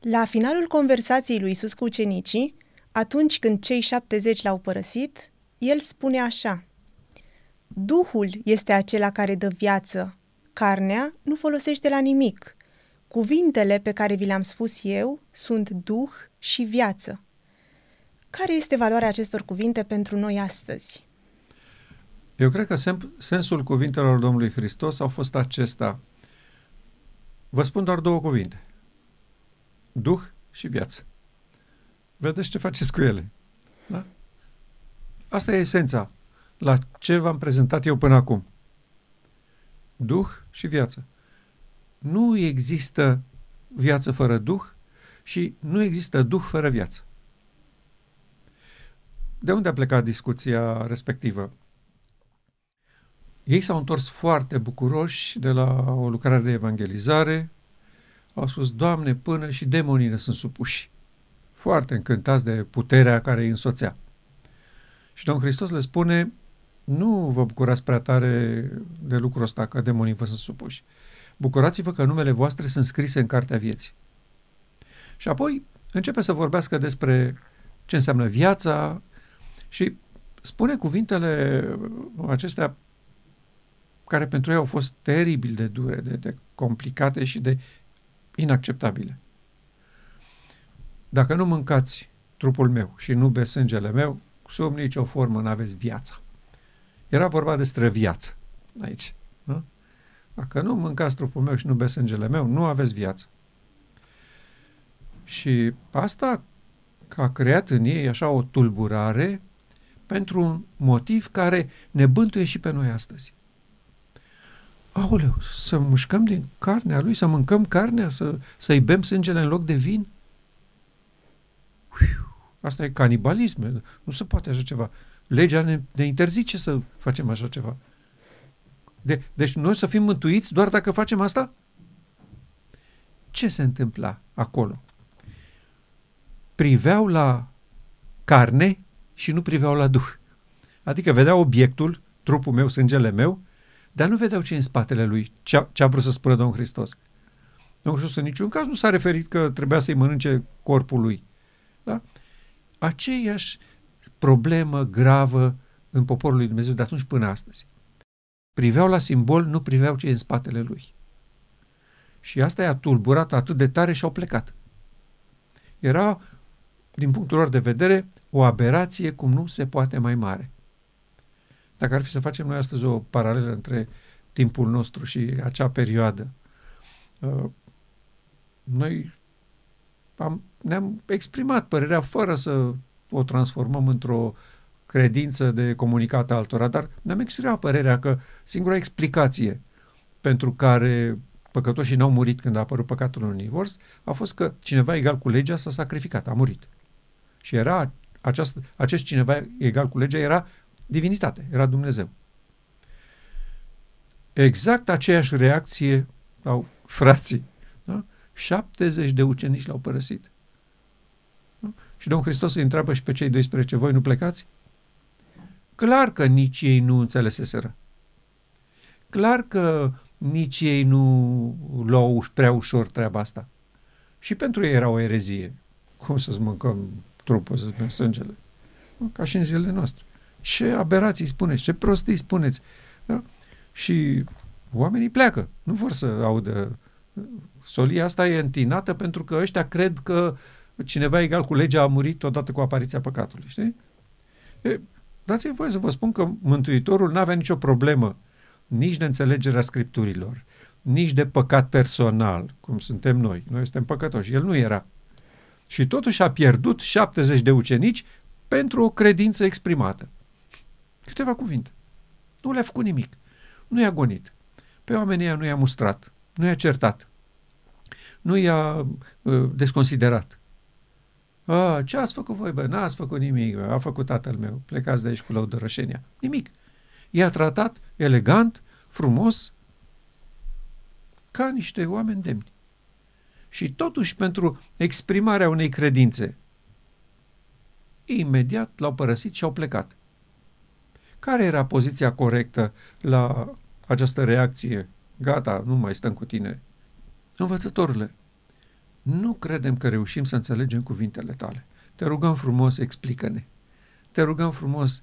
La finalul conversației lui Isus cu ucenicii, atunci când cei 70 l-au părăsit, el spune așa: Duhul este acela care dă viață, carnea nu folosește la nimic. Cuvintele pe care vi le-am spus eu sunt duh și viață. Care este valoarea acestor cuvinte pentru noi astăzi? Eu cred că sensul cuvintelor Domnului Hristos au fost acesta. Vă spun doar două cuvinte. Duh și viață. Vedeți ce faceți cu ele. Da? Asta e esența la ce v-am prezentat eu până acum. Duh și viață. Nu există viață fără Duh și nu există Duh fără viață. De unde a plecat discuția respectivă? Ei s-au întors foarte bucuroși de la o lucrare de evangelizare. Au spus, Doamne, până și demonii ne sunt supuși. Foarte încântați de puterea care îi însoțea. Și Domnul Hristos le spune, nu vă bucurați prea tare de lucrul ăsta, că demonii vă sunt supuși. Bucurați-vă că numele voastre sunt scrise în cartea vieții. Și apoi începe să vorbească despre ce înseamnă viața și spune cuvintele acestea care pentru ei au fost teribil de dure, de, de complicate și de inacceptabile. Dacă nu mâncați trupul meu și nu beți sângele meu, sub nicio formă nu aveți viața. Era vorba despre viață aici. Nu? Dacă nu mâncați trupul meu și nu beți sângele meu, nu aveți viață. Și asta a creat în ei așa o tulburare pentru un motiv care ne bântuie și pe noi astăzi. Aoleu, să mușcăm din carnea lui, să mâncăm carnea, să, să-i bem sângele în loc de vin? Asta e canibalism, nu se poate așa ceva. Legea ne, ne interzice să facem așa ceva. De, deci noi să fim mântuiți doar dacă facem asta? Ce se întâmpla acolo? Priveau la carne și nu priveau la duh. Adică vedeau obiectul, trupul meu, sângele meu, dar nu vedeau ce în spatele lui, ce a, ce a vrut să spună Domnul Hristos. Domnul Hristos în niciun caz nu s-a referit că trebuia să-i mănânce corpul lui. Da? Aceeași problemă gravă în poporul lui Dumnezeu de atunci până astăzi. Priveau la simbol, nu priveau ce e în spatele lui. Și asta i-a tulburat atât de tare și au plecat. Era, din punctul lor de vedere, o aberație cum nu se poate mai mare. Dacă ar fi să facem noi astăzi o paralelă între timpul nostru și acea perioadă, uh, noi am, ne-am exprimat părerea fără să o transformăm într-o credință de comunicat altora, dar ne-am exprimat părerea că singura explicație pentru care păcătoșii n-au murit când a apărut păcatul în univers a fost că cineva egal cu legea s-a sacrificat, a murit. Și era aceast, acest cineva egal cu legea era divinitate, era Dumnezeu. Exact aceeași reacție au frații. Da? 70 de ucenici l-au părăsit. Da? Și Domnul Hristos îi întreabă și pe cei 12, voi nu plecați? Clar că nici ei nu înțeleseseră. Clar că nici ei nu luau prea ușor treaba asta. Și pentru ei era o erezie. Cum să-ți mâncăm trupul, să-ți bem sângele? Ca și în zilele noastre. Ce aberații spuneți, ce prostii spuneți. Da? Și oamenii pleacă, nu vor să audă. Solia asta e întinată pentru că ăștia cred că cineva egal cu legea a murit odată cu apariția păcatului, știi? E, dați-mi voie să vă spun că Mântuitorul nu avea nicio problemă nici de înțelegerea Scripturilor, nici de păcat personal, cum suntem noi. Noi suntem păcătoși. El nu era. Și totuși a pierdut 70 de ucenici pentru o credință exprimată. Câteva cuvinte. Nu le-a făcut nimic. Nu i-a gonit. Pe oamenii nu i-a mustrat. Nu i-a certat. Nu i-a uh, desconsiderat. A, ce ați făcut voi, bă? N-ați făcut nimic, a făcut tatăl meu. Plecați de aici cu lăudărășenia. Nimic. I-a tratat elegant, frumos, ca niște oameni demni. Și totuși pentru exprimarea unei credințe, imediat l-au părăsit și au plecat. Care era poziția corectă la această reacție? Gata, nu mai stăm cu tine. Învățătorile, nu credem că reușim să înțelegem cuvintele tale. Te rugăm frumos, explică-ne. Te rugăm frumos,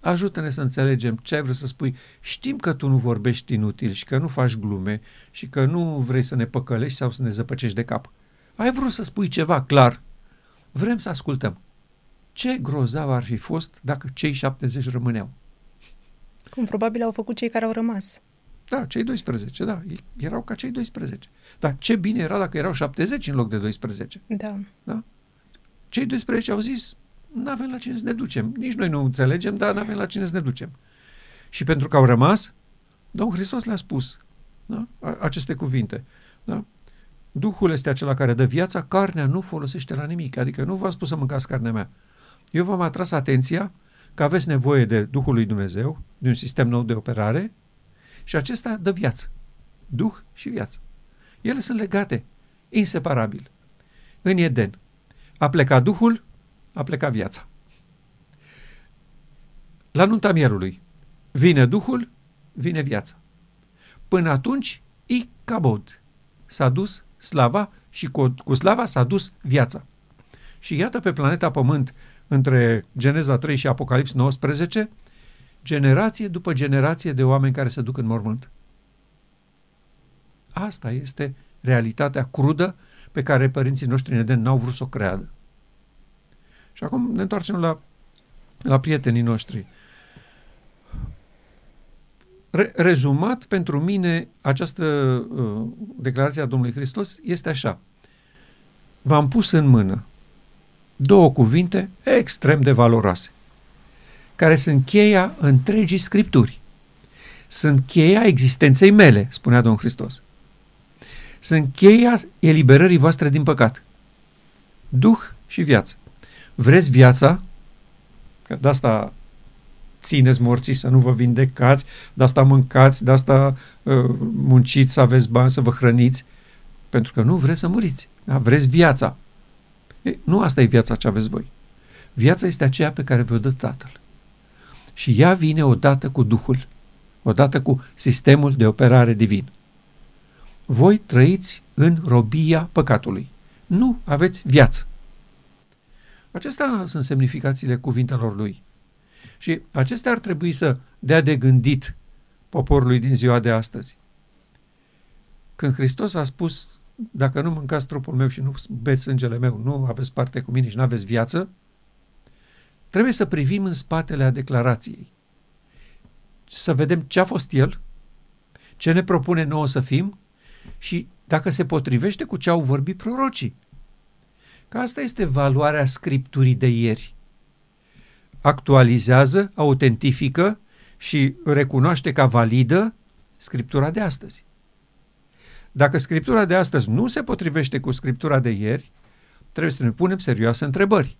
ajută-ne să înțelegem ce ai vrut să spui. Știm că tu nu vorbești inutil și că nu faci glume și că nu vrei să ne păcălești sau să ne zăpăcești de cap. Ai vrut să spui ceva clar. Vrem să ascultăm. Ce grozav ar fi fost dacă cei 70 rămâneau? Cum probabil au făcut cei care au rămas. Da, cei 12, da, erau ca cei 12. Dar ce bine era dacă erau 70 în loc de 12. Da. da? Cei 12 au zis, nu avem la cine să ne ducem. Nici noi nu înțelegem, dar nu avem la cine să ne ducem. Și pentru că au rămas, Domnul Hristos le-a spus da? aceste cuvinte. Da? Duhul este acela care dă viața, carnea nu folosește la nimic. Adică nu v-am spus să mâncați carnea mea. Eu v-am atras atenția că aveți nevoie de Duhul lui Dumnezeu, de un sistem nou de operare și acesta dă viață. Duh și viață. Ele sunt legate, inseparabil. În Eden a plecat Duhul, a plecat viața. La nunta mierului vine Duhul, vine viața. Până atunci, i cabod. S-a dus slava și cu, cu slava s-a dus viața. Și iată pe planeta Pământ, între Geneza 3 și Apocalips 19, generație după generație de oameni care se duc în mormânt. Asta este realitatea crudă pe care părinții noștri în Eden n-au vrut să o creadă. Și acum ne întoarcem la, la prietenii noștri. Re- rezumat, pentru mine, această uh, declarație a Domnului Hristos este așa. V-am pus în mână două cuvinte extrem de valoroase, care sunt cheia întregii scripturi. Sunt cheia existenței mele, spunea Domnul Hristos. Sunt cheia eliberării voastre din păcat. Duh și viață. Vreți viața? Că de asta țineți morții să nu vă vindecați, de asta mâncați, de asta uh, munciți să aveți bani să vă hrăniți, pentru că nu vreți să muriți. Da? Vreți viața. E, nu asta e viața ce aveți voi. Viața este aceea pe care vă dă Tatăl. Și ea vine odată cu Duhul, odată cu sistemul de operare divin. Voi trăiți în robia păcatului. Nu aveți viață. Acestea sunt semnificațiile cuvintelor lui. Și acestea ar trebui să dea de gândit poporului din ziua de astăzi. Când Hristos a spus, dacă nu mâncați trupul meu și nu beți sângele meu, nu aveți parte cu mine și nu aveți viață, trebuie să privim în spatele a declarației. Să vedem ce a fost el, ce ne propune nouă să fim și dacă se potrivește cu ce au vorbit prorocii. Că asta este valoarea scripturii de ieri. Actualizează, autentifică și recunoaște ca validă scriptura de astăzi. Dacă scriptura de astăzi nu se potrivește cu scriptura de ieri, trebuie să ne punem serioase întrebări.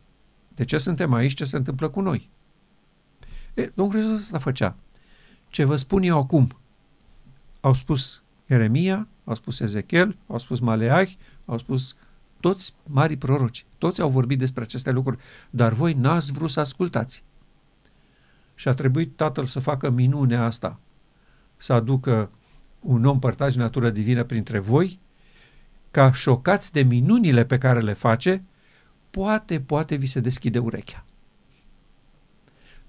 De ce suntem aici? Ce se întâmplă cu noi? E, Domnul Hristos asta făcea. Ce vă spun eu acum, au spus Ieremia, au spus Ezechiel, au spus Maleahi, au spus toți mari proroci, toți au vorbit despre aceste lucruri, dar voi n-ați vrut să ascultați. Și a trebuit Tatăl să facă minunea asta, să aducă un om părtași natură divină printre voi, ca șocați de minunile pe care le face, poate, poate vi se deschide urechea.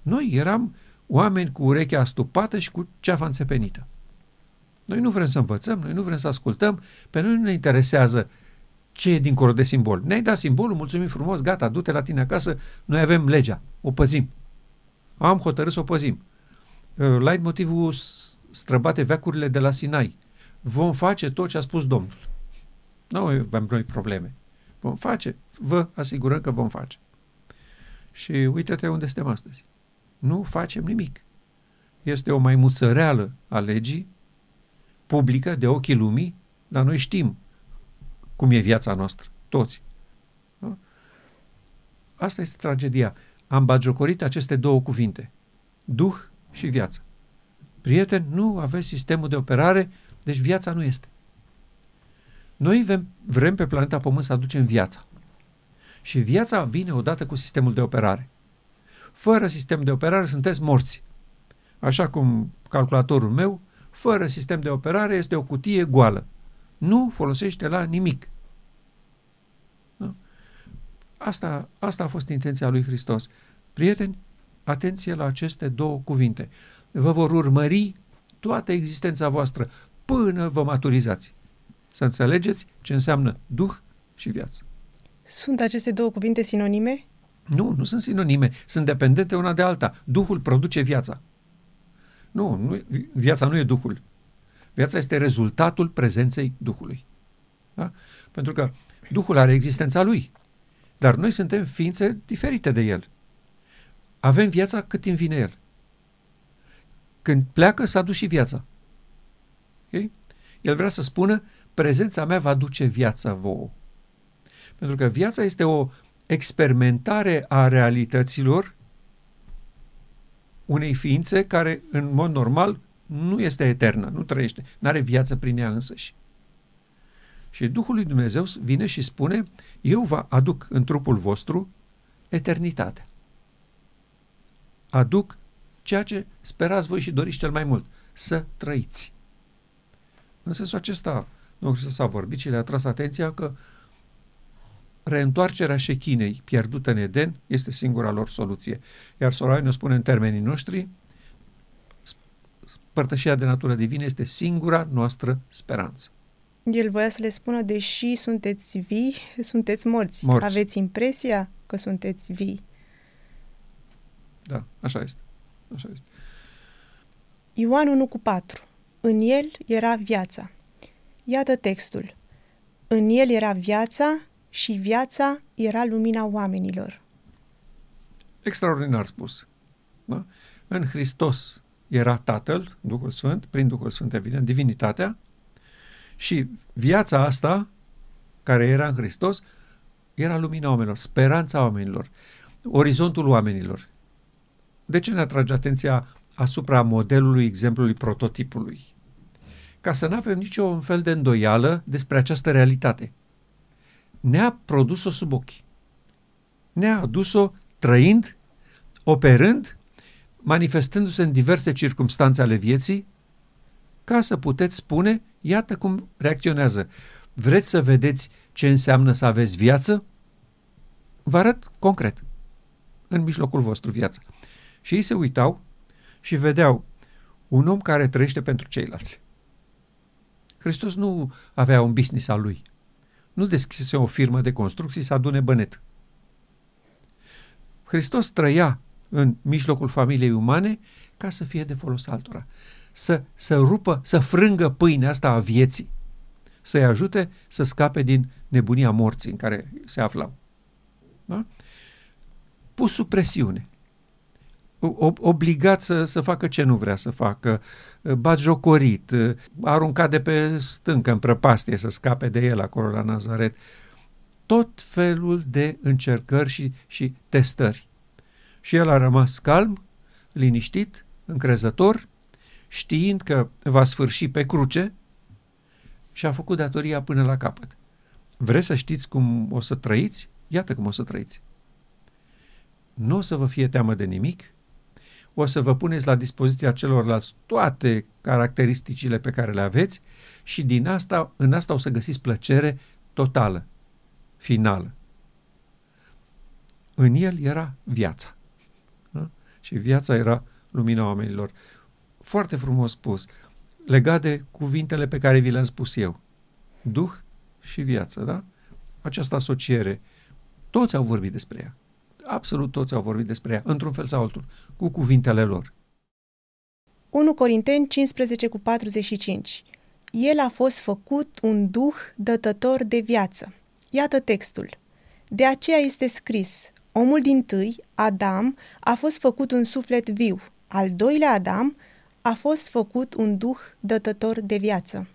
Noi eram oameni cu urechea astupată și cu ceafa înțepenită. Noi nu vrem să învățăm, noi nu vrem să ascultăm, pe noi nu ne interesează ce e dincolo de simbol. Ne-ai dat simbolul, mulțumim frumos, gata, du-te la tine acasă, noi avem legea, o păzim. Am hotărât să o păzim. Uh, light motivul străbate veacurile de la Sinai. Vom face tot ce a spus Domnul. Nu avem noi probleme. Vom face, vă asigurăm că vom face. Și uite-te unde suntem astăzi. Nu facem nimic. Este o maimuță reală a legii, publică, de ochii lumii, dar noi știm cum e viața noastră, toți. Da? Asta este tragedia. Am bagiocorit aceste două cuvinte, Duh și viață. Prieten, nu aveți sistemul de operare, deci viața nu este. Noi vrem, vrem pe planeta Pământ să aducem viața. Și viața vine odată cu sistemul de operare. Fără sistem de operare sunteți morți. Așa cum calculatorul meu, fără sistem de operare este o cutie goală nu folosește la nimic. Asta, asta a fost intenția lui Hristos. Prieteni, atenție la aceste două cuvinte. Vă vor urmări toată existența voastră până vă maturizați. Să înțelegeți ce înseamnă Duh și viață. Sunt aceste două cuvinte sinonime? Nu, nu sunt sinonime, sunt dependente una de alta. Duhul produce viața. Nu, nu viața nu e Duhul. Viața este rezultatul prezenței Duhului. Da? Pentru că Duhul are existența lui, dar noi suntem ființe diferite de el. Avem viața cât timp vine el. Când pleacă, s-a dus și viața. Okay? El vrea să spună, prezența mea va duce viața vouă. Pentru că viața este o experimentare a realităților unei ființe care, în mod normal, nu este eternă, nu trăiește, nu are viață prin ea însăși. Și Duhul lui Dumnezeu vine și spune, eu vă aduc în trupul vostru eternitatea. Aduc ceea ce sperați voi și doriți cel mai mult, să trăiți. În sensul acesta, Domnul Hristos a vorbit și le-a tras atenția că reîntoarcerea șechinei pierdută în Eden este singura lor soluție. Iar Sorai ne spune în termenii noștri, părtășia de natură divină este singura noastră speranță. El voia să le spună, deși sunteți vii, sunteți morți. morți. Aveți impresia că sunteți vii. Da, așa este. Așa este. Ioan 1 cu 4. În el era viața. Iată textul. În el era viața și viața era lumina oamenilor. Extraordinar spus. Da? În Hristos era Tatăl, Duhul Sfânt, prin Duhul Sfânt, evident, divinitatea, și viața asta, care era în Hristos, era lumina oamenilor, speranța oamenilor, orizontul oamenilor. De ce ne atrage atenția asupra modelului, exemplului, prototipului? Ca să nu avem nicio fel de îndoială despre această realitate. Ne-a produs-o sub ochi. Ne-a adus-o trăind, operând, manifestându-se în diverse circunstanțe ale vieții, ca să puteți spune, iată cum reacționează. Vreți să vedeți ce înseamnă să aveți viață? Vă arăt concret, în mijlocul vostru viața. Și ei se uitau și vedeau un om care trăiește pentru ceilalți. Hristos nu avea un business al lui. Nu deschise o firmă de construcții să adune bănet. Hristos trăia în mijlocul familiei umane ca să fie de folos altora. Să, să rupă, să frângă pâinea asta a vieții. Să-i ajute să scape din nebunia morții în care se aflau. Da? Pus sub presiune obligat să, să facă ce nu vrea să facă, jocorit, aruncat de pe stâncă în prăpastie să scape de el acolo la Nazaret. Tot felul de încercări și, și testări. Și el a rămas calm, liniștit, încrezător, știind că va sfârși pe cruce și a făcut datoria până la capăt. Vreți să știți cum o să trăiți? Iată cum o să trăiți. Nu o să vă fie teamă de nimic, o să vă puneți la dispoziția celorlalți toate caracteristicile pe care le aveți și din asta, în asta o să găsiți plăcere totală, finală. În el era viața. Da? Și viața era lumina oamenilor. Foarte frumos spus, legat de cuvintele pe care vi le-am spus eu. Duh și viață, da? Această asociere. Toți au vorbit despre ea absolut toți au vorbit despre ea, într-un fel sau altul, cu cuvintele lor. 1 Corinteni 15 cu 45 El a fost făcut un duh dătător de viață. Iată textul. De aceea este scris, omul din tâi, Adam, a fost făcut un suflet viu, al doilea Adam a fost făcut un duh dătător de viață.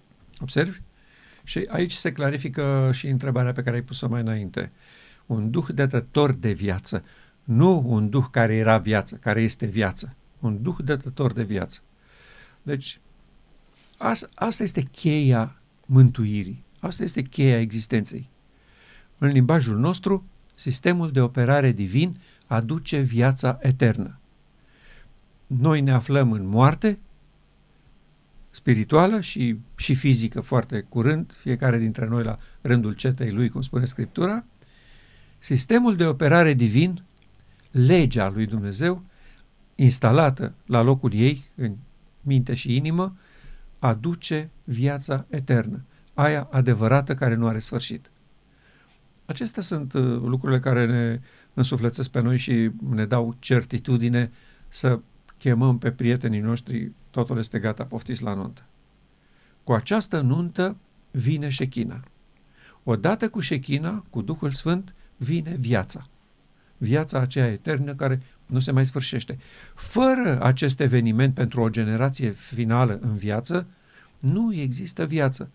Observi? Și aici se clarifică și întrebarea pe care ai pus-o mai înainte. Uh, un duh dătător de viață, nu un duh care era viață, care este viață, un duh dătător de viață. Deci, asta este cheia mântuirii, asta este cheia existenței. În limbajul nostru, sistemul de operare divin aduce viața eternă. Noi ne aflăm în moarte spirituală și, și fizică foarte curând, fiecare dintre noi la rândul cetei lui, cum spune Scriptura, Sistemul de operare divin, legea lui Dumnezeu, instalată la locul ei, în minte și inimă, aduce viața eternă, aia adevărată care nu are sfârșit. Acestea sunt uh, lucrurile care ne însuflețesc pe noi și ne dau certitudine să chemăm pe prietenii noștri, totul este gata, poftiți la nuntă. Cu această nuntă vine șechina. Odată cu șechina, cu Duhul Sfânt, vine viața. Viața aceea eternă care nu se mai sfârșește. Fără acest eveniment pentru o generație finală în viață, nu există viață.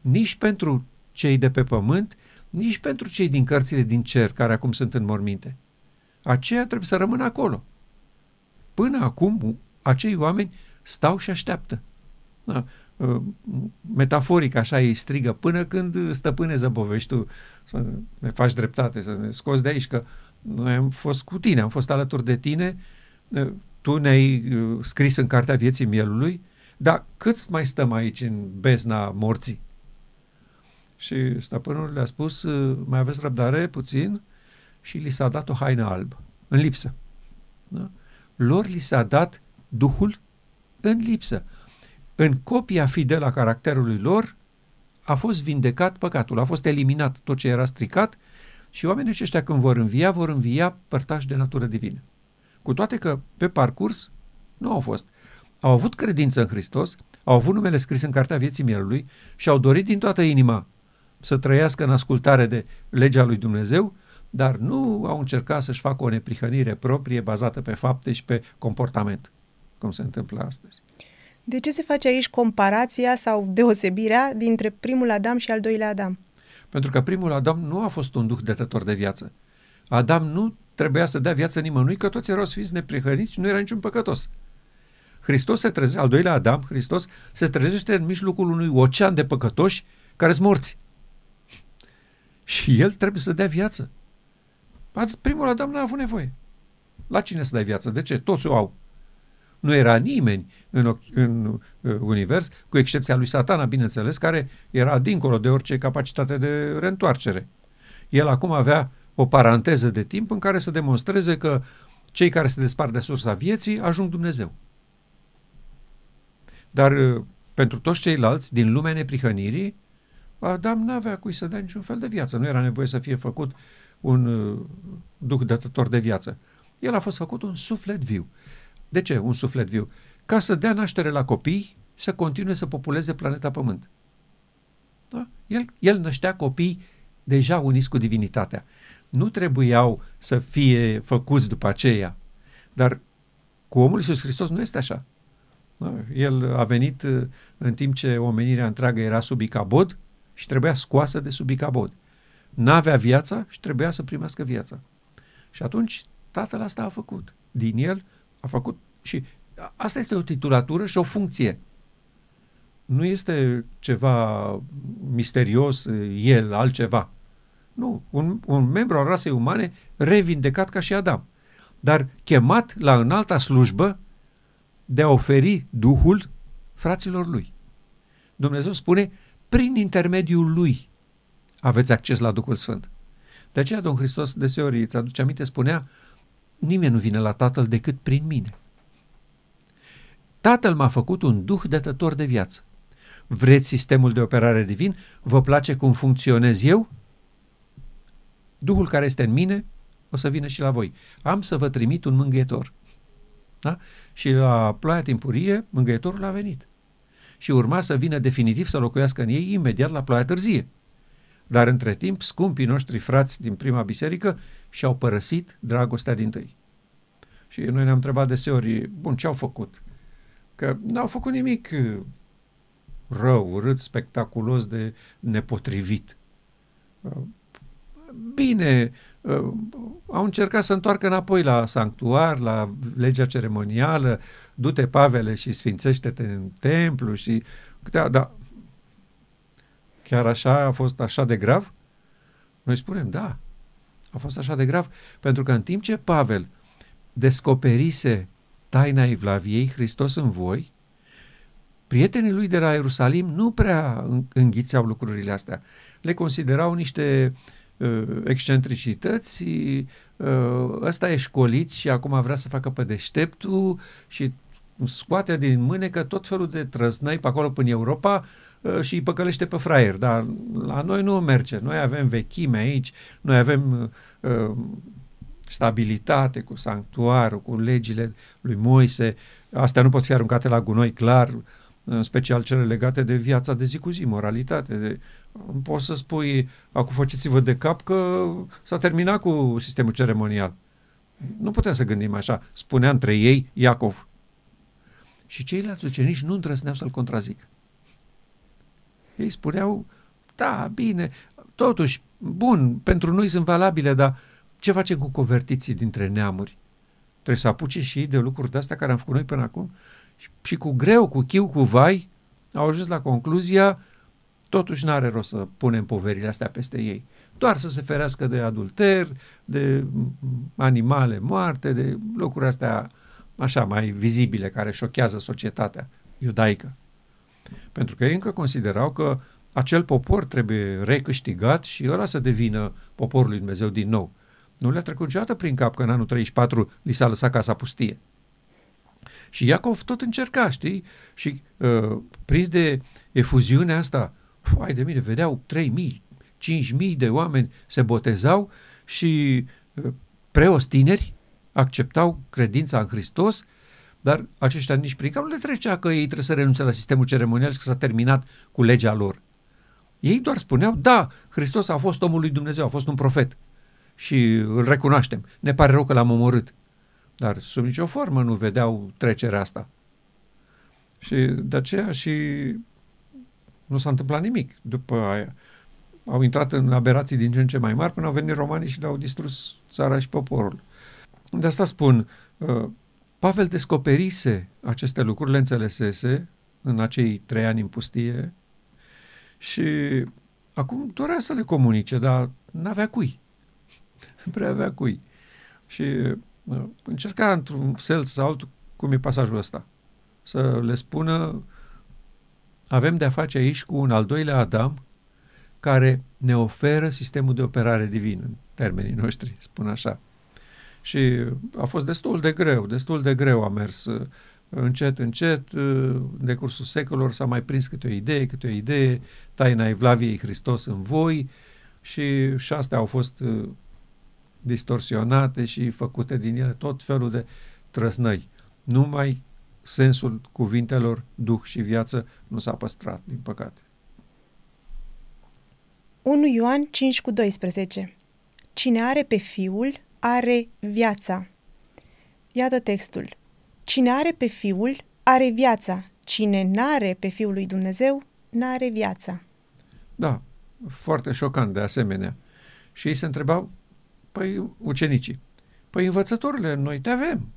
Nici pentru cei de pe pământ, nici pentru cei din cărțile din cer care acum sunt în morminte. Aceia trebuie să rămână acolo. Până acum, acei oameni stau și așteaptă. Da. Uh, metaforic așa ei strigă, până când stăpâne zăbovești să ne faci dreptate, să ne scoți de aici, că noi am fost cu tine, am fost alături de tine, uh, tu ne-ai uh, scris în cartea vieții mielului, dar cât mai stăm aici în bezna morții? Și stăpânul le-a spus, mai aveți răbdare puțin și li s-a dat o haină albă, în lipsă. Da? Lor li s-a dat Duhul în lipsă în copia fidelă a caracterului lor a fost vindecat păcatul, a fost eliminat tot ce era stricat și oamenii aceștia când vor învia, vor învia părtași de natură divină. Cu toate că pe parcurs nu au fost. Au avut credință în Hristos, au avut numele scris în Cartea Vieții Mielului și au dorit din toată inima să trăiască în ascultare de legea lui Dumnezeu, dar nu au încercat să-și facă o neprihănire proprie bazată pe fapte și pe comportament, cum se întâmplă astăzi. De ce se face aici comparația sau deosebirea dintre primul Adam și al doilea Adam? Pentru că primul Adam nu a fost un duh dătător de viață. Adam nu trebuia să dea viață nimănui, că toți erau sfiți neprihăniți și nu era niciun păcătos. Hristos se trezește, al doilea Adam, Hristos, se trezește în mijlocul unui ocean de păcătoși care sunt morți. Și el trebuie să dea viață. Primul Adam n-a avut nevoie. La cine să dai viață? De ce? Toți o au. Nu era nimeni în, în uh, univers, cu excepția lui satana, bineînțeles, care era dincolo de orice capacitate de reîntoarcere. El acum avea o paranteză de timp în care să demonstreze că cei care se despart de sursa vieții ajung Dumnezeu. Dar uh, pentru toți ceilalți din lumea neprihănirii, Adam nu avea cui să dea niciun fel de viață. Nu era nevoie să fie făcut un uh, duc dătător de viață. El a fost făcut un suflet viu. De ce un suflet viu? Ca să dea naștere la copii să continue să populeze planeta Pământ. Da? El, el năștea copii deja uniți cu divinitatea. Nu trebuiau să fie făcuți după aceea. Dar cu omul Iisus Hristos nu este așa. Da? El a venit uh, în timp ce omenirea întreagă era sub icabod și trebuia scoasă de sub icabod. N-avea viața și trebuia să primească viața. Și atunci tatăl asta a făcut. Din el a făcut și asta este o titulatură și o funcție. Nu este ceva misterios, el, altceva. Nu, un, un membru al rasei umane revindecat ca și Adam, dar chemat la înalta slujbă de a oferi Duhul fraților lui. Dumnezeu spune, prin intermediul lui aveți acces la Duhul Sfânt. De aceea Domnul Hristos deseori, îți aduce aminte, spunea, nimeni nu vine la Tatăl decât prin mine. Tatăl m-a făcut un duh dătător de viață. Vreți sistemul de operare divin? Vă place cum funcționez eu? Duhul care este în mine o să vină și la voi. Am să vă trimit un mângâietor. Da? Și la ploaia timpurie, mângâietorul a venit. Și urma să vină definitiv să locuiască în ei imediat la ploaia târzie. Dar între timp, scumpii noștri frați din prima biserică și-au părăsit dragostea din tăi. Și noi ne-am întrebat deseori, bun, ce au făcut? Că n-au făcut nimic uh, rău, urât, spectaculos de nepotrivit. Uh, bine, uh, au încercat să întoarcă înapoi la sanctuar, la legea ceremonială, du-te, Pavele, și sfințește-te în templu și... Da, da, chiar așa a fost așa de grav? Noi spunem, da, a fost așa de grav, pentru că în timp ce Pavel descoperise taina Evlaviei, Hristos în voi, prietenii lui de la Ierusalim nu prea înghițeau lucrurile astea. Le considerau niște uh, excentricități, uh, ăsta e școlit și acum vrea să facă pe deșteptul și scoate din mânecă tot felul de trăznăi pe acolo până Europa uh, și îi păcălește pe fraier. Dar la noi nu merge. Noi avem vechime aici, noi avem uh, stabilitate cu sanctuarul, cu legile lui Moise. Astea nu pot fi aruncate la gunoi, clar, în special cele legate de viața de zi cu zi, moralitate. De, poți să spui, acum faceți-vă de cap că s-a terminat cu sistemul ceremonial. Nu putem să gândim așa. Spunea între ei Iacov. Și ceilalți ucenici nu îndrăzneau să-l contrazic. Ei spuneau, da, bine, totuși, bun, pentru noi sunt valabile, dar ce facem cu convertiții dintre neamuri? Trebuie să apuce și ei de lucruri de astea care am făcut noi până acum? Și, și cu greu, cu chiu, cu vai, au ajuns la concluzia, totuși n-are rost să punem poverile astea peste ei. Doar să se ferească de adulter, de animale moarte, de lucruri astea așa mai vizibile care șochează societatea iudaică. Pentru că ei încă considerau că acel popor trebuie recâștigat și ăla să devină poporul lui Dumnezeu din nou. Nu le-a trecut niciodată prin cap că în anul 34 li s-a lăsat casa pustie. Și Iacov tot încerca, știi? Și uh, prins de efuziunea asta, ai de mine, vedeau 3.000, 5.000 de oameni se botezau și uh, preoți tineri acceptau credința în Hristos, dar aceștia nici prin cap nu le trecea că ei trebuie să renunțe la sistemul ceremonial și că s-a terminat cu legea lor. Ei doar spuneau, da, Hristos a fost omul lui Dumnezeu, a fost un profet și îl recunoaștem. Ne pare rău că l-am omorât. Dar sub nicio formă nu vedeau trecerea asta. Și de aceea și nu s-a întâmplat nimic după aia. Au intrat în aberații din ce în ce mai mari până au venit romanii și le-au distrus țara și poporul. De asta spun, uh, Pavel descoperise aceste lucruri, le înțelesese în acei trei ani în pustie și acum dorea să le comunice, dar n-avea cui. Nu prea avea cui. Și uh, încerca într-un fel sau altul, cum e pasajul ăsta, să le spună avem de-a face aici cu un al doilea Adam care ne oferă sistemul de operare divin, în termenii noștri, spun așa. Și a fost destul de greu, destul de greu a mers uh, încet, încet, uh, în decursul secolor s-a mai prins câte o idee, câte o idee, taina Evlaviei Hristos în voi și, și astea au fost uh, distorsionate și făcute din ele tot felul de trăsnăi. Numai sensul cuvintelor Duh și viață nu s-a păstrat, din păcate. 1 Ioan 5 cu 12 Cine are pe Fiul, are viața. Iată textul. Cine are pe Fiul, are viața. Cine n-are pe Fiul lui Dumnezeu, n-are viața. Da, foarte șocant de asemenea. Și ei se întrebau, păi ucenicii, păi învățătorile, noi te avem.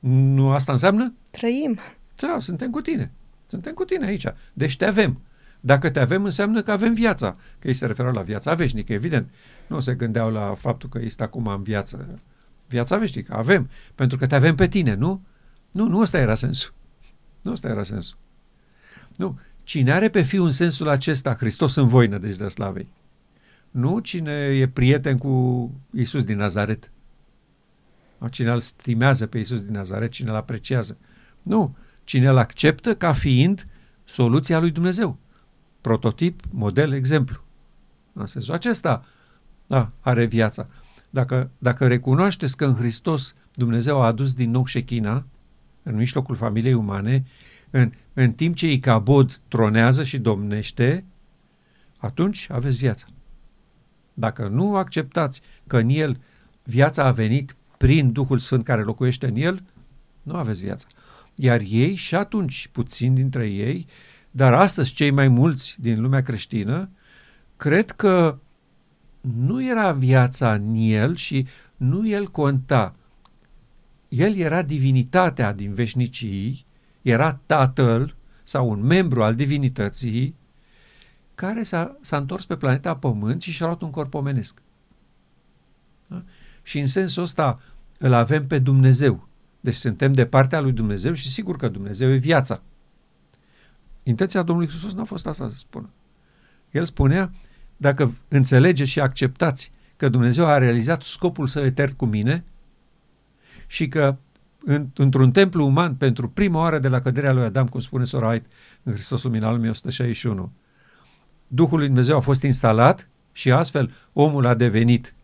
Nu asta înseamnă? Trăim. Da, suntem cu tine. Suntem cu tine aici. Deci te avem. Dacă te avem, înseamnă că avem viața. Că ei se referă la viața veșnică, evident. Nu se gândeau la faptul că este acum în viață. Viața veșnică, avem. Pentru că te avem pe tine, nu? Nu, nu ăsta era sensul. Nu ăsta era sensul. Nu. Cine are pe fiul în sensul acesta, Hristos în voină, deci de slavei. Nu cine e prieten cu Isus din Nazaret. Cine îl stimează pe Isus din Nazaret, cine îl apreciază. Nu. Cine îl acceptă ca fiind soluția lui Dumnezeu prototip, model, exemplu. În sensul acesta da, are viața. Dacă, dacă recunoașteți că în Hristos Dumnezeu a adus din nou șechina în mijlocul familiei umane, în, în timp ce Icabod tronează și domnește, atunci aveți viața. Dacă nu acceptați că în el viața a venit prin Duhul Sfânt care locuiește în el, nu aveți viața. Iar ei și atunci, puțin dintre ei, dar astăzi cei mai mulți din lumea creștină cred că nu era viața în el și nu el conta. El era divinitatea din veșnicii, era tatăl sau un membru al divinității care s-a, s-a întors pe planeta Pământ și și-a luat un corp omenesc. Da? Și în sensul ăsta îl avem pe Dumnezeu. Deci suntem de partea lui Dumnezeu și sigur că Dumnezeu e viața. Intenția Domnului Hristos n-a fost asta să spună. El spunea, dacă înțelegeți și acceptați că Dumnezeu a realizat scopul său etern cu mine și că în, într-un templu uman, pentru prima oară de la căderea lui Adam, cum spune Sora White în Hristos Luminal 1161, Duhul lui Dumnezeu a fost instalat și astfel omul a devenit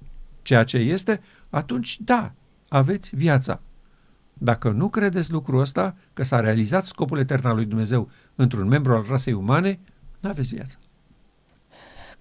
ceea ce este, atunci da, aveți viața. Dacă nu credeți lucrul ăsta, că s-a realizat scopul etern al lui Dumnezeu într-un membru al rasei umane, nu aveți viață.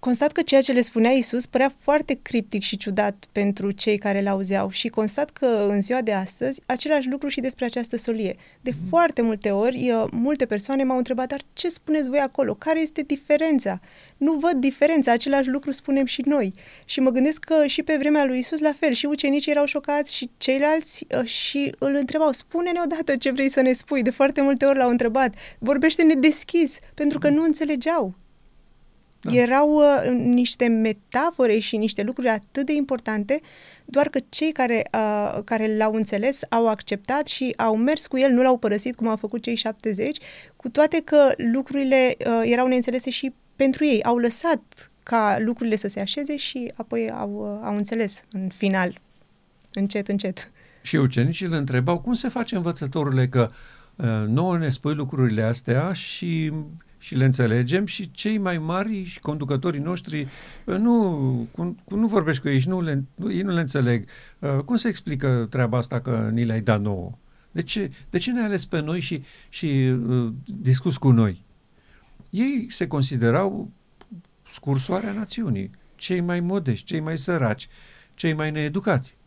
Constat că ceea ce le spunea Isus părea foarte criptic și ciudat pentru cei care l-auzeau și constat că în ziua de astăzi același lucru și despre această solie. De mm. foarte multe ori, multe persoane m-au întrebat, dar ce spuneți voi acolo? Care este diferența? Nu văd diferența, același lucru spunem și noi. Și mă gândesc că și pe vremea lui Isus la fel, și ucenicii erau șocați și ceilalți ă, și îl întrebau, spune-ne odată ce vrei să ne spui. De foarte multe ori l-au întrebat, vorbește-ne deschis, pentru că nu înțelegeau. Da. Erau uh, niște metafore și niște lucruri atât de importante, doar că cei care, uh, care l-au înțeles au acceptat și au mers cu el, nu l-au părăsit cum au făcut cei 70, cu toate că lucrurile uh, erau neînțelese și pentru ei. Au lăsat ca lucrurile să se așeze și apoi au, uh, au înțeles în final, încet, încet. Și ucenicii îl întrebau cum se face învățătorile că uh, nouă ne spui lucrurile astea și și le înțelegem și cei mai mari și conducătorii noștri uh, nu, cu, cu, nu vorbești cu ei și nu le, nu, ei nu le înțeleg. Uh, cum se explică treaba asta că ni le-ai dat nouă? De ce, de ce ne-ai ales pe noi și, și uh, discus cu noi? Ei se considerau scursoarea națiunii, cei mai modești, cei mai săraci, cei mai needucați.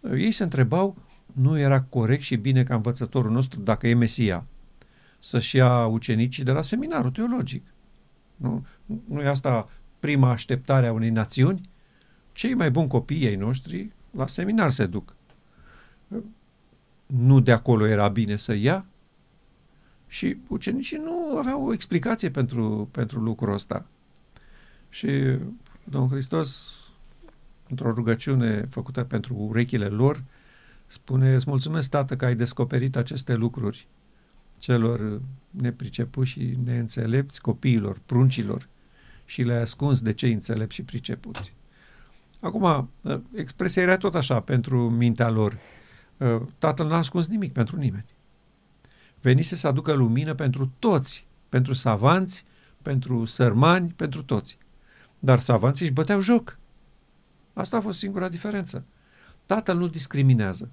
Uh, ei se întrebau, nu era corect și bine ca învățătorul nostru, dacă e Mesia, să-și ia ucenicii de la seminarul teologic. Nu, nu e asta prima așteptare a unei națiuni? Cei mai buni copii ai noștri la seminar se duc. Nu de acolo era bine să ia? Și ucenicii nu aveau o explicație pentru, pentru lucrul ăsta. Și Domnul Hristos, într-o rugăciune făcută pentru urechile lor, spune, îți mulțumesc, Tată, că ai descoperit aceste lucruri celor nepricepuși și neînțelepți, copiilor, pruncilor și le-ai ascuns de cei înțelepți și pricepuți. Acum, expresia era tot așa pentru mintea lor. Tatăl n-a ascuns nimic pentru nimeni. Venise să aducă lumină pentru toți, pentru savanți, pentru sărmani, pentru toți. Dar savanții își băteau joc. Asta a fost singura diferență. Tatăl nu discriminează.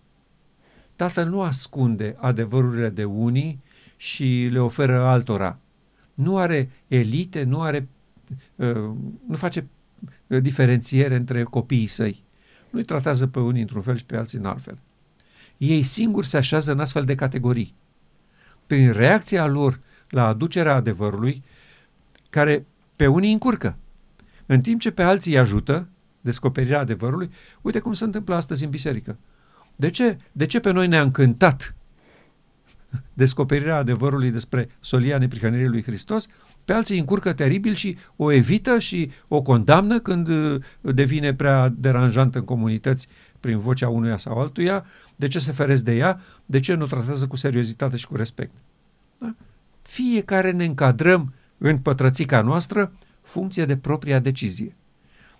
Tatăl nu ascunde adevărurile de unii și le oferă altora. Nu are elite, nu are uh, nu face uh, diferențiere între copiii săi. Nu-i tratează pe unii într-un fel și pe alții în altfel. Ei singuri se așează în astfel de categorii. Prin reacția lor la aducerea adevărului, care pe unii încurcă, în timp ce pe alții îi ajută descoperirea adevărului, uite cum se întâmplă astăzi în biserică. De ce, de ce pe noi ne-a încântat descoperirea adevărului despre solia neprihănirii lui Hristos, pe alții încurcă teribil și o evită și o condamnă când uh, devine prea deranjantă în comunități prin vocea unuia sau altuia, de ce se feresc de ea, de ce nu tratează cu seriozitate și cu respect. Da? Fiecare ne încadrăm în pătrățica noastră funcție de propria decizie.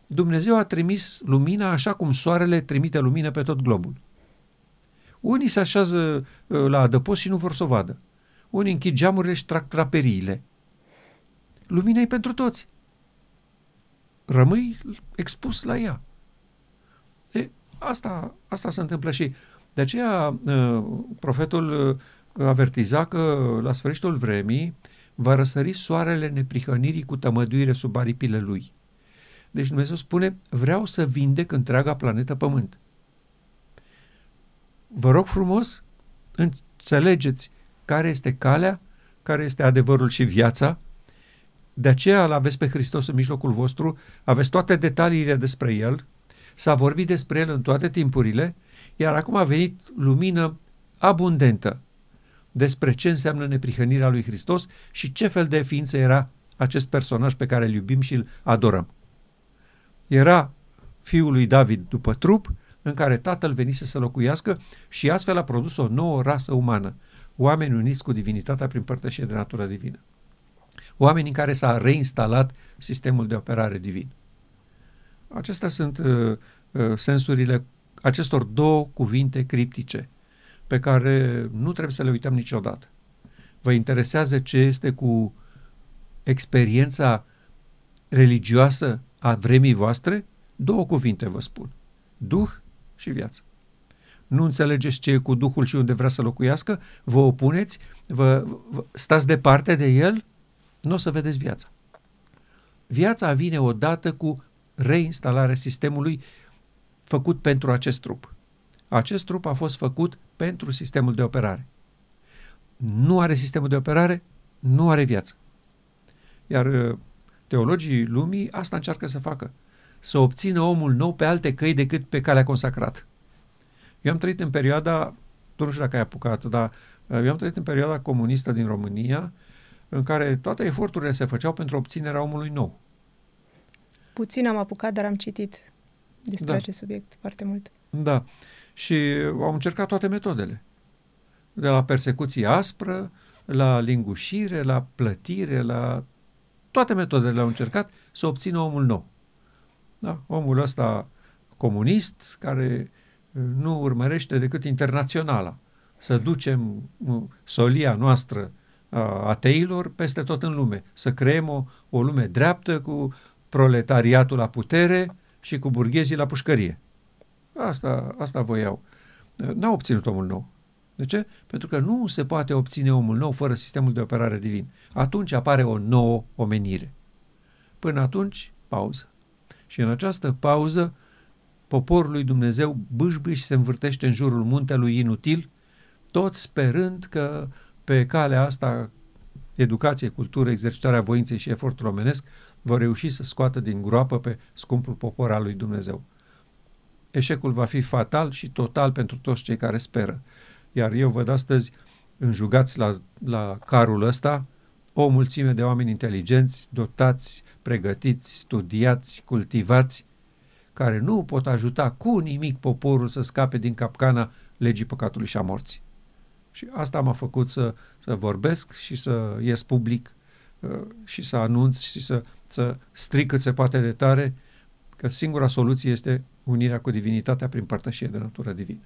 Dumnezeu a trimis lumina așa cum soarele trimite lumină pe tot globul. Unii se așează uh, la adăpost și nu vor să o vadă. Unii închid geamurile și trag traperiile. Lumina e pentru toți. Rămâi expus la ea. E, asta, asta se întâmplă și de aceea uh, profetul uh, avertiza că la sfârșitul vremii va răsări soarele neprihănirii cu tămăduire sub aripile lui. Deci Dumnezeu spune, vreau să vindec întreaga planetă Pământ vă rog frumos, înțelegeți care este calea, care este adevărul și viața, de aceea îl aveți pe Hristos în mijlocul vostru, aveți toate detaliile despre El, s-a vorbit despre El în toate timpurile, iar acum a venit lumină abundentă despre ce înseamnă neprihănirea lui Hristos și ce fel de ființă era acest personaj pe care îl iubim și îl adorăm. Era fiul lui David după trup, în care Tatăl venise să locuiască și astfel a produs o nouă rasă umană, oameni uniți cu divinitatea prin părtășie de natură divină. oameni în care s-a reinstalat sistemul de operare divin. Acestea sunt uh, uh, sensurile acestor două cuvinte criptice pe care nu trebuie să le uităm niciodată. Vă interesează ce este cu experiența religioasă a vremii voastre? Două cuvinte vă spun. Duh și viață. Nu înțelegeți ce e cu Duhul și unde vrea să locuiască? Vă opuneți? Vă, vă stați departe de El? Nu o să vedeți viața. Viața vine odată cu reinstalarea sistemului făcut pentru acest trup. Acest trup a fost făcut pentru sistemul de operare. Nu are sistemul de operare, nu are viață. Iar uh, teologii lumii asta încearcă să facă. Să obțină omul nou pe alte căi decât pe calea consacrată. Eu am trăit în perioada, nu știu dacă ai apucat, dar uh, eu am trăit în perioada comunistă din România, în care toate eforturile se făceau pentru obținerea omului nou. Puțin am apucat, dar am citit despre da. acest subiect foarte mult. Da. Și au încercat toate metodele. De la persecuție aspră, la lingușire, la plătire, la toate metodele au încercat să obțină omul nou. Da? Omul ăsta comunist, care uh, nu urmărește decât internaționala. Să ducem uh, solia noastră a ateilor peste tot în lume. Să creăm o, o lume dreaptă cu proletariatul la putere și cu burghezii la pușcărie. Asta, asta voiau. N-au obținut omul nou. De ce? Pentru că nu se poate obține omul nou fără sistemul de operare divin. Atunci apare o nouă omenire. Până atunci, pauză. Și în această pauză, poporul lui Dumnezeu bâșbâși și se învârtește în jurul muntelui inutil, tot sperând că pe calea asta educație, cultură, exercitarea voinței și efortul omenesc vor reuși să scoată din groapă pe scumpul popor al lui Dumnezeu. Eșecul va fi fatal și total pentru toți cei care speră. Iar eu văd astăzi înjugați la, la carul ăsta o mulțime de oameni inteligenți, dotați, pregătiți, studiați, cultivați, care nu pot ajuta cu nimic poporul să scape din capcana legii păcatului și a morții. Și asta m-a făcut să, să vorbesc și să ies public uh, și să anunț și să, să stric cât se poate de tare că singura soluție este unirea cu divinitatea prin părtășie de natură divină.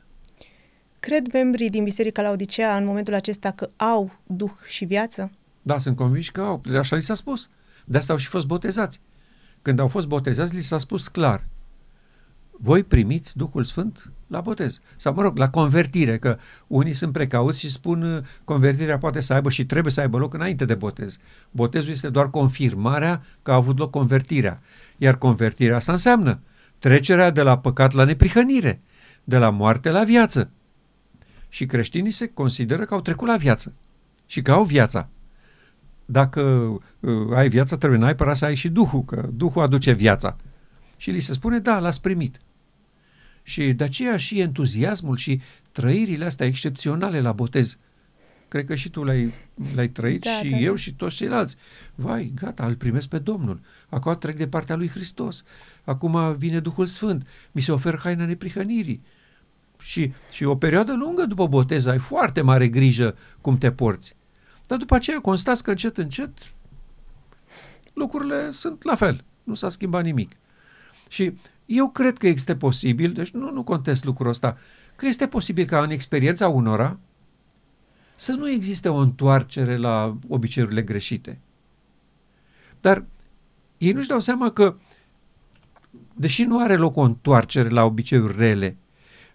Cred membrii din Biserica Laodicea în momentul acesta că au Duh și viață? Da, sunt convinși că au. Așa li s-a spus. De asta au și fost botezați. Când au fost botezați, li s-a spus clar. Voi primiți Duhul Sfânt la botez. Sau, mă rog, la convertire, că unii sunt precauți și spun uh, convertirea poate să aibă și trebuie să aibă loc înainte de botez. Botezul este doar confirmarea că a avut loc convertirea. Iar convertirea asta înseamnă trecerea de la păcat la neprihănire, de la moarte la viață. Și creștinii se consideră că au trecut la viață și că au viața. Dacă uh, ai viața, trebuie neapărat să ai și Duhul, că Duhul aduce viața. Și li se spune, da, l-ați primit. Și de aceea și entuziasmul și trăirile astea excepționale la botez. Cred că și tu l-ai, l-ai trăit da, și da, eu da. și toți ceilalți. Vai, gata, îl primesc pe Domnul. Acum trec de partea lui Hristos. Acum vine Duhul Sfânt. Mi se oferă haina neprihănirii. Și, și o perioadă lungă după botez ai foarte mare grijă cum te porți. Dar după aceea constați că încet, încet lucrurile sunt la fel. Nu s-a schimbat nimic. Și eu cred că este posibil, deci nu, nu contest lucrul ăsta, că este posibil ca în experiența unora să nu existe o întoarcere la obiceiurile greșite. Dar ei nu-și dau seama că, deși nu are loc o întoarcere la obiceiuri rele,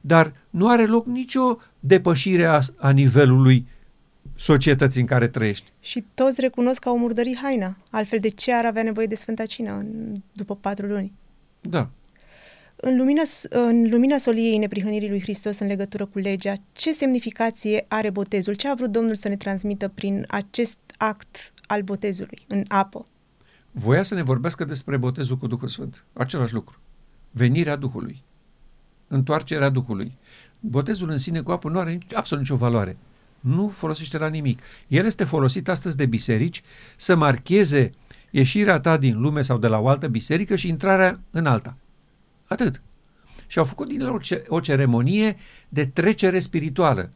dar nu are loc nicio depășire a, a nivelului societății în care trăiești. Și toți recunosc că au murdărit haina. Altfel, de ce ar avea nevoie de Sfânta Cină după patru luni? Da. În lumina, în lumina soliei neprihănirii lui Hristos în legătură cu legea, ce semnificație are botezul? Ce a vrut Domnul să ne transmită prin acest act al botezului în apă? Voia să ne vorbească despre botezul cu Duhul Sfânt. Același lucru. Venirea Duhului. Întoarcerea Duhului. Botezul în sine cu apă nu are absolut nicio valoare. Nu folosește la nimic. El este folosit astăzi de biserici să marcheze ieșirea ta din lume sau de la o altă biserică și intrarea în alta. Atât. Și au făcut din el o, ce- o ceremonie de trecere spirituală.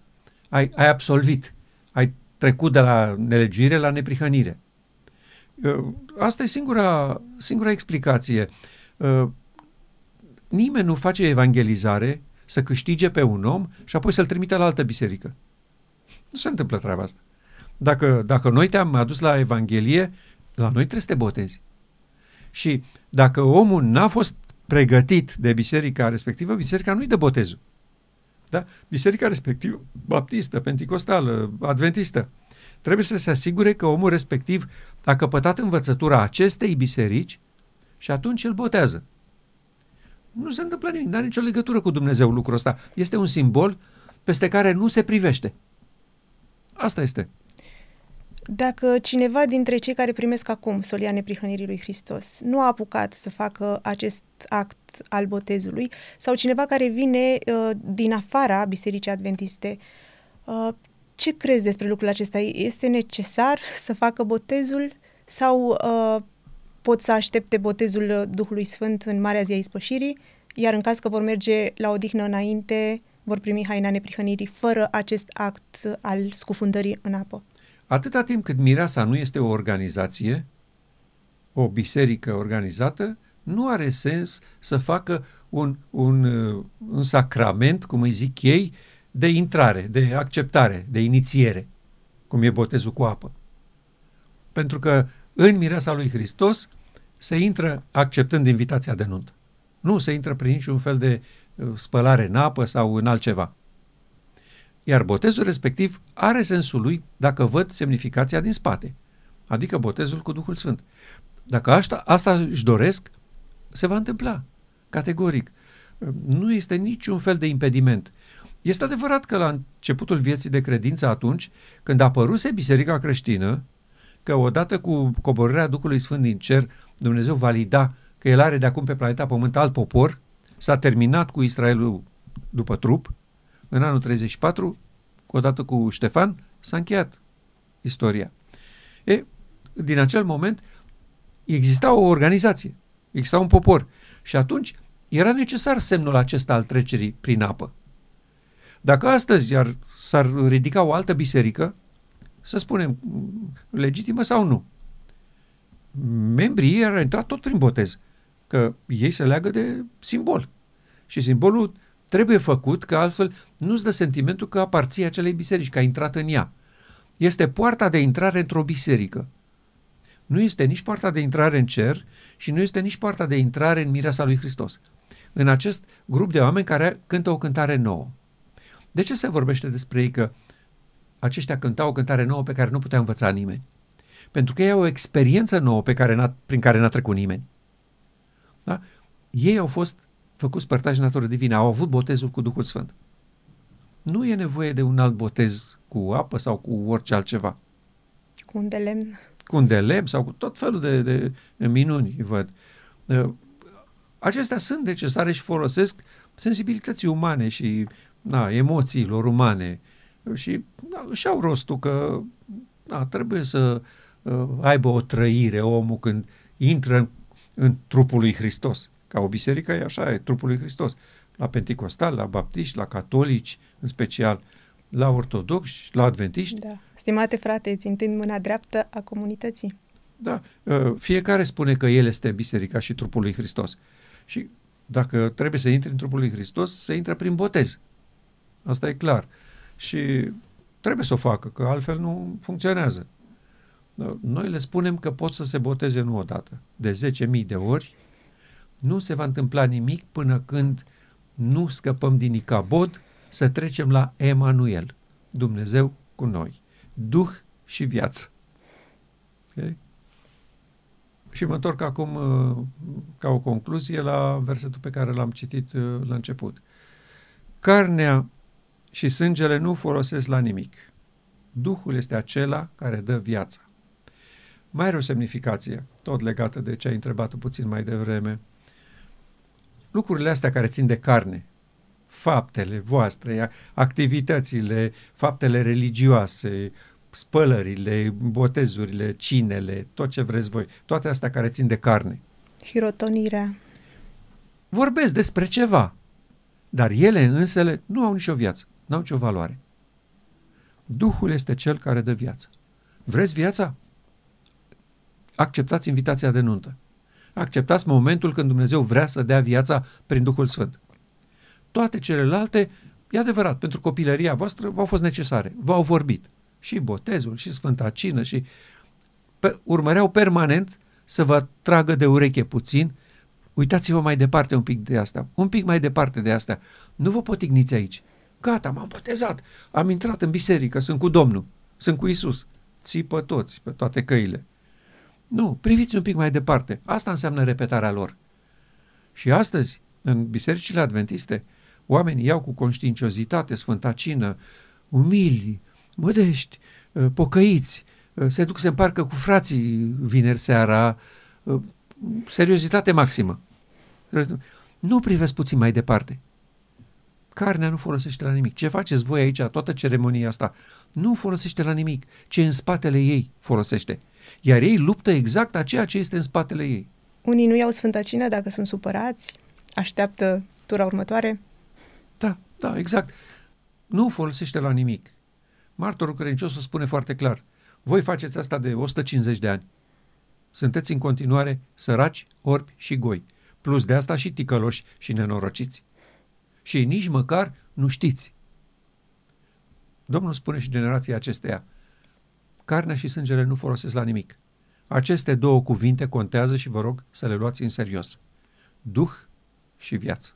Ai, ai absolvit. Ai trecut de la nelegiuire la neprihănire. Uh, asta e singura, singura explicație. Uh, nimeni nu face evangelizare să câștige pe un om și apoi să-l trimite la altă biserică. Nu se întâmplă treaba asta. Dacă, dacă noi te-am adus la Evanghelie, la noi trebuie să te botezi. Și dacă omul n-a fost pregătit de biserica respectivă, biserica nu-i dă botezul. Da? Biserica respectivă, baptistă, penticostală, adventistă, trebuie să se asigure că omul respectiv a căpătat învățătura acestei biserici și atunci îl botează. Nu se întâmplă nimic, nu are nicio legătură cu Dumnezeu lucrul ăsta. Este un simbol peste care nu se privește. Asta este. Dacă cineva dintre cei care primesc acum solia neprihănirii lui Hristos nu a apucat să facă acest act al botezului sau cineva care vine uh, din afara Bisericii Adventiste, uh, ce crezi despre lucrul acesta? Este necesar să facă botezul sau uh, pot să aștepte botezul Duhului Sfânt în Marea Zi a Ispășirii, iar în caz că vor merge la odihnă înainte, vor primi haina neprihănirii fără acest act al scufundării în apă? Atâta timp cât mireasa nu este o organizație, o biserică organizată, nu are sens să facă un, un, un sacrament, cum îi zic ei, de intrare, de acceptare, de inițiere, cum e botezul cu apă. Pentru că în mireasa lui Hristos se intră acceptând invitația de nuntă. Nu se intră prin niciun fel de uh, spălare în apă sau în altceva. Iar botezul respectiv are sensul lui dacă văd semnificația din spate, adică botezul cu Duhul Sfânt. Dacă asta, asta își doresc, se va întâmpla, categoric. Nu este niciun fel de impediment. Este adevărat că la începutul vieții de credință atunci, când a apăruse biserica creștină, că odată cu coborârea Duhului Sfânt din cer, Dumnezeu valida că el are de acum pe planeta Pământ alt popor, s-a terminat cu Israelul după trup, în anul 34, odată cu Ștefan, s-a încheiat istoria. E, din acel moment exista o organizație, exista un popor și atunci era necesar semnul acesta al trecerii prin apă. Dacă astăzi iar s-ar ridica o altă biserică, să spunem, legitimă sau nu, membrii ei ar intra tot prin botez, că ei se leagă de simbol. Și simbolul trebuie făcut, că altfel nu-ți dă sentimentul că aparții acelei biserici, că ai intrat în ea. Este poarta de intrare într-o biserică. Nu este nici poarta de intrare în cer și nu este nici poarta de intrare în mireasa lui Hristos. În acest grup de oameni care cântă o cântare nouă. De ce se vorbește despre ei că aceștia cântau o cântare nouă pe care nu putea învăța nimeni? Pentru că ei au o experiență nouă pe care n-a, prin care n-a trecut nimeni. Da? Ei au fost făcuți părtași natură divină, au avut botezul cu Duhul Sfânt. Nu e nevoie de un alt botez cu apă sau cu orice altceva. Cu un de lemn. Cu un de lemn sau cu tot felul de, de minuni, văd. Uh, acestea sunt necesare și folosesc sensibilității umane și na, emoțiilor umane și na, își au rostul că na, trebuie să uh, aibă o trăire omul când intră în, în trupul lui Hristos. Ca o biserică e așa, e trupul lui Hristos. La penticostal, la baptiști, la catolici în special, la ortodoxi, la adventiști. Da. Stimate frate, țintind mâna dreaptă a comunității. Da. Uh, fiecare spune că el este biserica și trupul lui Hristos. Și dacă trebuie să intri în trupul lui Hristos, se intră prin botez. Asta e clar. Și trebuie să o facă, că altfel nu funcționează. Uh, noi le spunem că pot să se boteze nu odată, de 10.000 de ori, nu se va întâmpla nimic până când nu scăpăm din Icabod să trecem la Emanuel, Dumnezeu cu noi, Duh și viață. Okay? Și mă întorc acum uh, ca o concluzie la versetul pe care l-am citit uh, la început. Carnea și sângele nu folosesc la nimic. Duhul este acela care dă viața. Mai are o semnificație, tot legată de ce ai întrebat puțin mai devreme – lucrurile astea care țin de carne, faptele voastre, activitățile, faptele religioase, spălările, botezurile, cinele, tot ce vreți voi, toate astea care țin de carne. Hirotonirea. Vorbesc despre ceva, dar ele însele nu au nicio viață, nu au nicio valoare. Duhul este cel care dă viață. Vreți viața? Acceptați invitația de nuntă. Acceptați momentul când Dumnezeu vrea să dea viața prin Duhul Sfânt. Toate celelalte, e adevărat, pentru copilăria voastră v-au fost necesare, v-au vorbit. Și botezul, și Sfânta Cină, și pe, urmăreau permanent să vă tragă de ureche puțin, uitați-vă mai departe un pic de asta, un pic mai departe de asta. Nu vă potigniți aici. Gata, m-am botezat, am intrat în biserică, sunt cu Domnul, sunt cu Isus. Țipă toți, pe toate căile. Nu, priviți un pic mai departe. Asta înseamnă repetarea lor. Și astăzi, în bisericile adventiste, oamenii iau cu conștiinciozitate Sfânta Cină, umili, mădești, ă, pocăiți, ă, se duc, se împarcă cu frații vineri seara, ă, seriozitate maximă. Nu privesc puțin mai departe. Carnea nu folosește la nimic. Ce faceți voi aici, toată ceremonia asta, nu folosește la nimic. Ce în spatele ei folosește. Iar ei luptă exact aceea ce este în spatele ei. Unii nu iau Sfânta Cină dacă sunt supărați, așteaptă tura următoare. Da, da, exact. Nu folosește la nimic. Martorul credincios o spune foarte clar. Voi faceți asta de 150 de ani. Sunteți în continuare săraci, orbi și goi. Plus de asta și ticăloși și nenorociți. Și nici măcar nu știți. Domnul spune și generația acesteia, carnea și sângele nu folosesc la nimic. Aceste două cuvinte contează și vă rog să le luați în serios. Duh și viață.